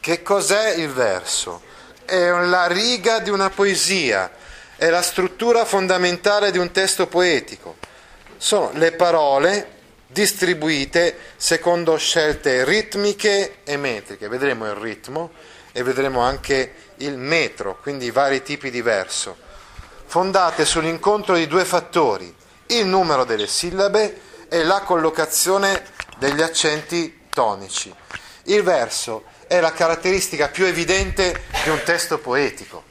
Che cos'è il verso? È la riga di una poesia, è la struttura fondamentale di un testo poetico. Sono le parole distribuite secondo scelte ritmiche e metriche. Vedremo il ritmo e vedremo anche il metro, quindi i vari tipi di verso, fondate sull'incontro di due fattori, il numero delle sillabe e la collocazione degli accenti tonici. Il verso è la caratteristica più evidente di un testo poetico.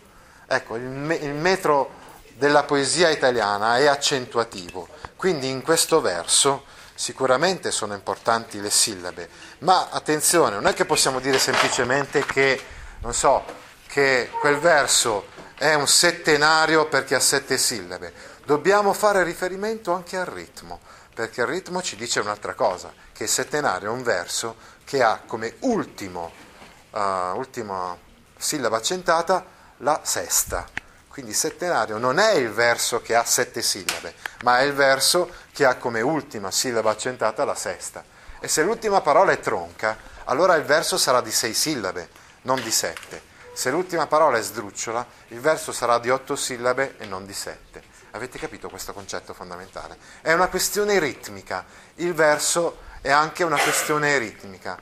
Ecco, il, me- il metro della poesia italiana è accentuativo, quindi in questo verso sicuramente sono importanti le sillabe, ma attenzione, non è che possiamo dire semplicemente che, non so, che quel verso è un settenario perché ha sette sillabe, dobbiamo fare riferimento anche al ritmo, perché il ritmo ci dice un'altra cosa, che il settenario è un verso che ha come ultimo, uh, ultima sillaba accentata la sesta. Quindi settenario non è il verso che ha sette sillabe, ma è il verso che ha come ultima sillaba accentata la sesta. E se l'ultima parola è tronca, allora il verso sarà di sei sillabe, non di sette. Se l'ultima parola è sdrucciola, il verso sarà di otto sillabe e non di sette. Avete capito questo concetto fondamentale? È una questione ritmica. Il verso è anche una questione ritmica.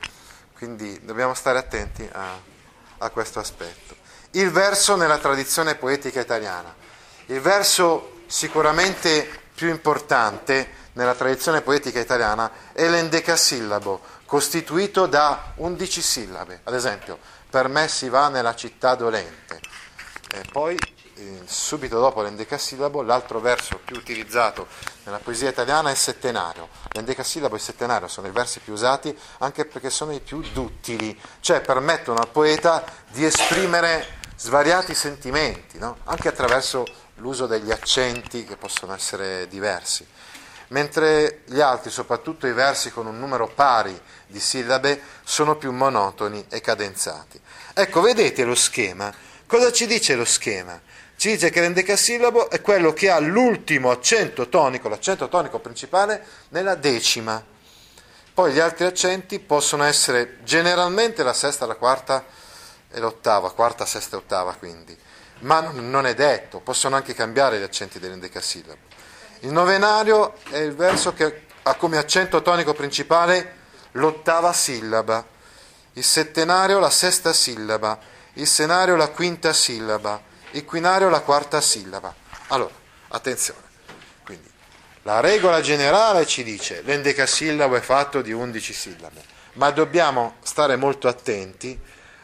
Quindi dobbiamo stare attenti a, a questo aspetto il verso nella tradizione poetica italiana. Il verso sicuramente più importante nella tradizione poetica italiana è l'endecasillabo, costituito da undici sillabe. Ad esempio, per me si va nella città dolente. E poi, subito dopo l'endecasillabo, l'altro verso più utilizzato nella poesia italiana è settenario. L'endecasillabo e il settenario sono i versi più usati anche perché sono i più duttili, cioè permettono al poeta di esprimere svariati sentimenti, no? anche attraverso l'uso degli accenti che possono essere diversi, mentre gli altri, soprattutto i versi con un numero pari di sillabe, sono più monotoni e cadenzati. Ecco, vedete lo schema? Cosa ci dice lo schema? Ci dice che l'endecasillabo è quello che ha l'ultimo accento tonico, l'accento tonico principale, nella decima. Poi gli altri accenti possono essere generalmente la sesta, la quarta, e l'ottava, quarta, sesta e ottava quindi, ma non è detto, possono anche cambiare gli accenti dell'endecasillabo. Il novenario è il verso che ha come accento tonico principale l'ottava sillaba, il settenario la sesta sillaba, il senario la quinta sillaba, il quinario la quarta sillaba. Allora, attenzione, quindi la regola generale ci dice l'endecasillabo è fatto di undici sillabe, ma dobbiamo stare molto attenti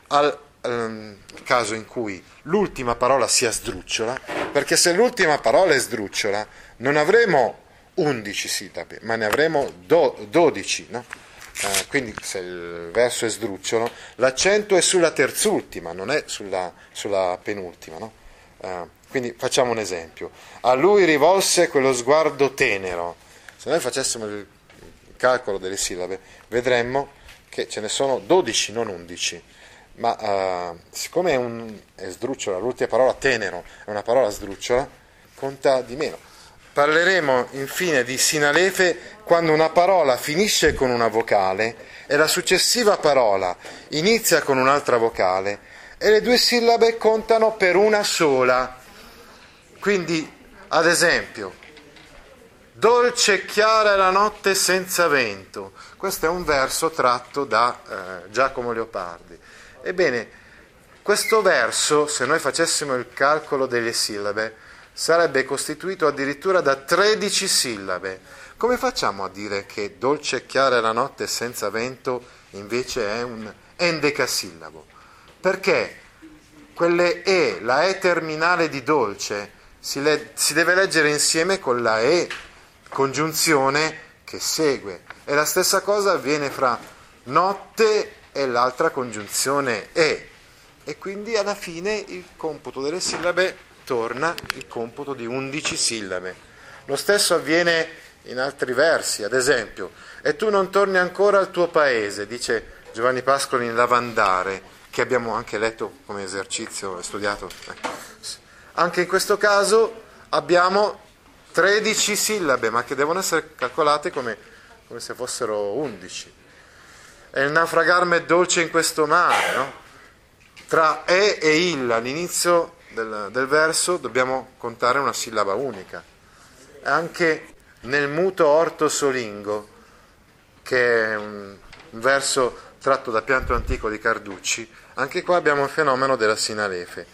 al ehm, caso in cui l'ultima parola sia sdrucciola, perché se l'ultima parola è sdrucciola non avremo 11 sillabe, ma ne avremo do, 12, no? Eh, quindi se il verso è sdrucciolo, l'accento è sulla terzultima, non è sulla, sulla penultima. No? Eh, quindi facciamo un esempio. A lui rivolse quello sguardo tenero. Se noi facessimo il calcolo delle sillabe, vedremmo che ce ne sono 12, non 11 ma uh, siccome è, un, è sdrucciola, l'ultima parola tenero è una parola sdrucciola, conta di meno. Parleremo infine di sinalefe quando una parola finisce con una vocale e la successiva parola inizia con un'altra vocale e le due sillabe contano per una sola. Quindi, ad esempio, dolce e chiara è la notte senza vento. Questo è un verso tratto da eh, Giacomo Leopardi Ebbene, questo verso, se noi facessimo il calcolo delle sillabe, sarebbe costituito addirittura da 13 sillabe. Come facciamo a dire che dolce e chiara la notte senza vento invece è un endecasillabo? Perché quelle E, la E terminale di dolce, si, le, si deve leggere insieme con la E congiunzione che segue. E la stessa cosa avviene fra notte e l'altra congiunzione E. E quindi alla fine il computo delle sillabe torna il computo di 11 sillabe. Lo stesso avviene in altri versi, ad esempio, e tu non torni ancora al tuo paese, dice Giovanni Pascoli in Lavandare, che abbiamo anche letto come esercizio e studiato. Anche in questo caso abbiamo 13 sillabe, ma che devono essere calcolate come, come se fossero 11. E il naufragarmi è dolce in questo mare, no? Tra e e il all'inizio del, del verso dobbiamo contare una sillaba unica. Anche nel muto orto solingo, che è un, un verso tratto da pianto antico di Carducci, anche qua abbiamo il fenomeno della sinalefe.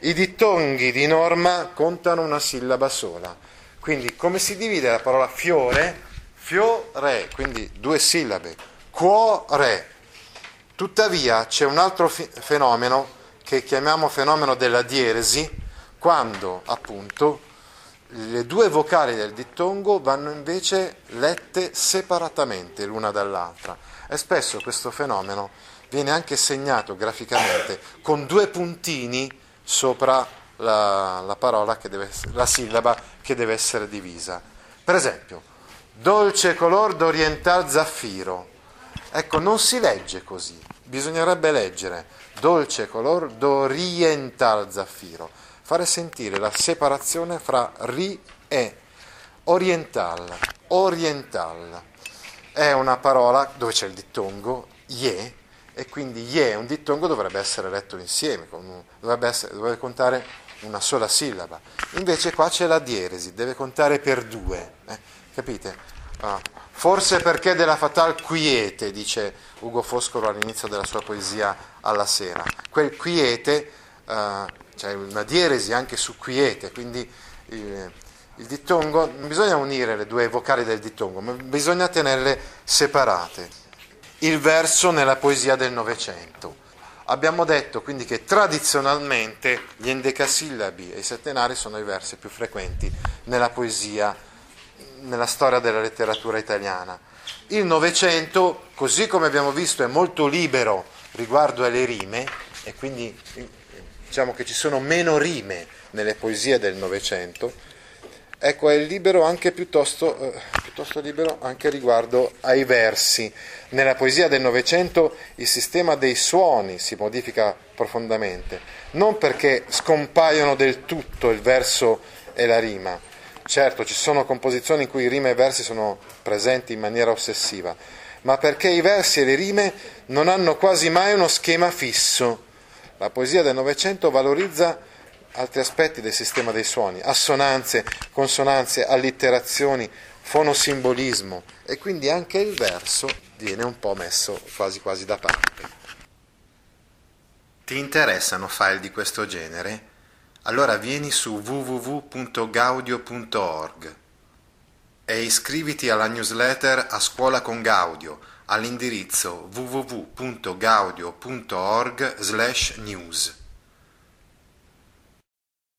I dittonghi di norma contano una sillaba sola. Quindi come si divide la parola fiore? Fiore, quindi due sillabe. Cuore. Tuttavia c'è un altro fi- fenomeno che chiamiamo fenomeno della dieresi, quando appunto le due vocali del dittongo vanno invece lette separatamente l'una dall'altra e spesso questo fenomeno viene anche segnato graficamente con due puntini sopra la, la parola che deve la sillaba che deve essere divisa. Per esempio, dolce color d'oriental zaffiro. Ecco, non si legge così, bisognerebbe leggere dolce color d'oriental zaffiro, fare sentire la separazione fra ri e oriental. Oriental è una parola dove c'è il dittongo ye e quindi ye, un dittongo dovrebbe essere letto insieme, dovrebbe, essere, dovrebbe contare una sola sillaba. Invece qua c'è la dieresi, deve contare per due, eh? capite? Ah. Forse perché della fatal quiete, dice Ugo Foscolo all'inizio della sua poesia alla sera. Quel quiete, eh, c'è una dieresi anche su quiete, quindi il, il dittongo, non bisogna unire le due vocali del dittongo, ma bisogna tenerle separate. Il verso nella poesia del Novecento. Abbiamo detto quindi che tradizionalmente gli endecasillabi e i settenari sono i versi più frequenti nella poesia, nella storia della letteratura italiana. Il Novecento, così come abbiamo visto, è molto libero riguardo alle rime e quindi diciamo che ci sono meno rime nelle poesie del Novecento, ecco è libero anche piuttosto, eh, piuttosto libero anche riguardo ai versi. Nella poesia del Novecento il sistema dei suoni si modifica profondamente, non perché scompaiono del tutto il verso e la rima. Certo, ci sono composizioni in cui rime e versi sono presenti in maniera ossessiva, ma perché i versi e le rime non hanno quasi mai uno schema fisso. La poesia del Novecento valorizza altri aspetti del sistema dei suoni, assonanze, consonanze, allitterazioni, fonosimbolismo e quindi anche il verso viene un po' messo quasi quasi da parte. Ti interessano file di questo genere? Allora vieni su www.gaudio.org e iscriviti alla newsletter A Scuola con Gaudio all'indirizzo www.gaudio.org/news.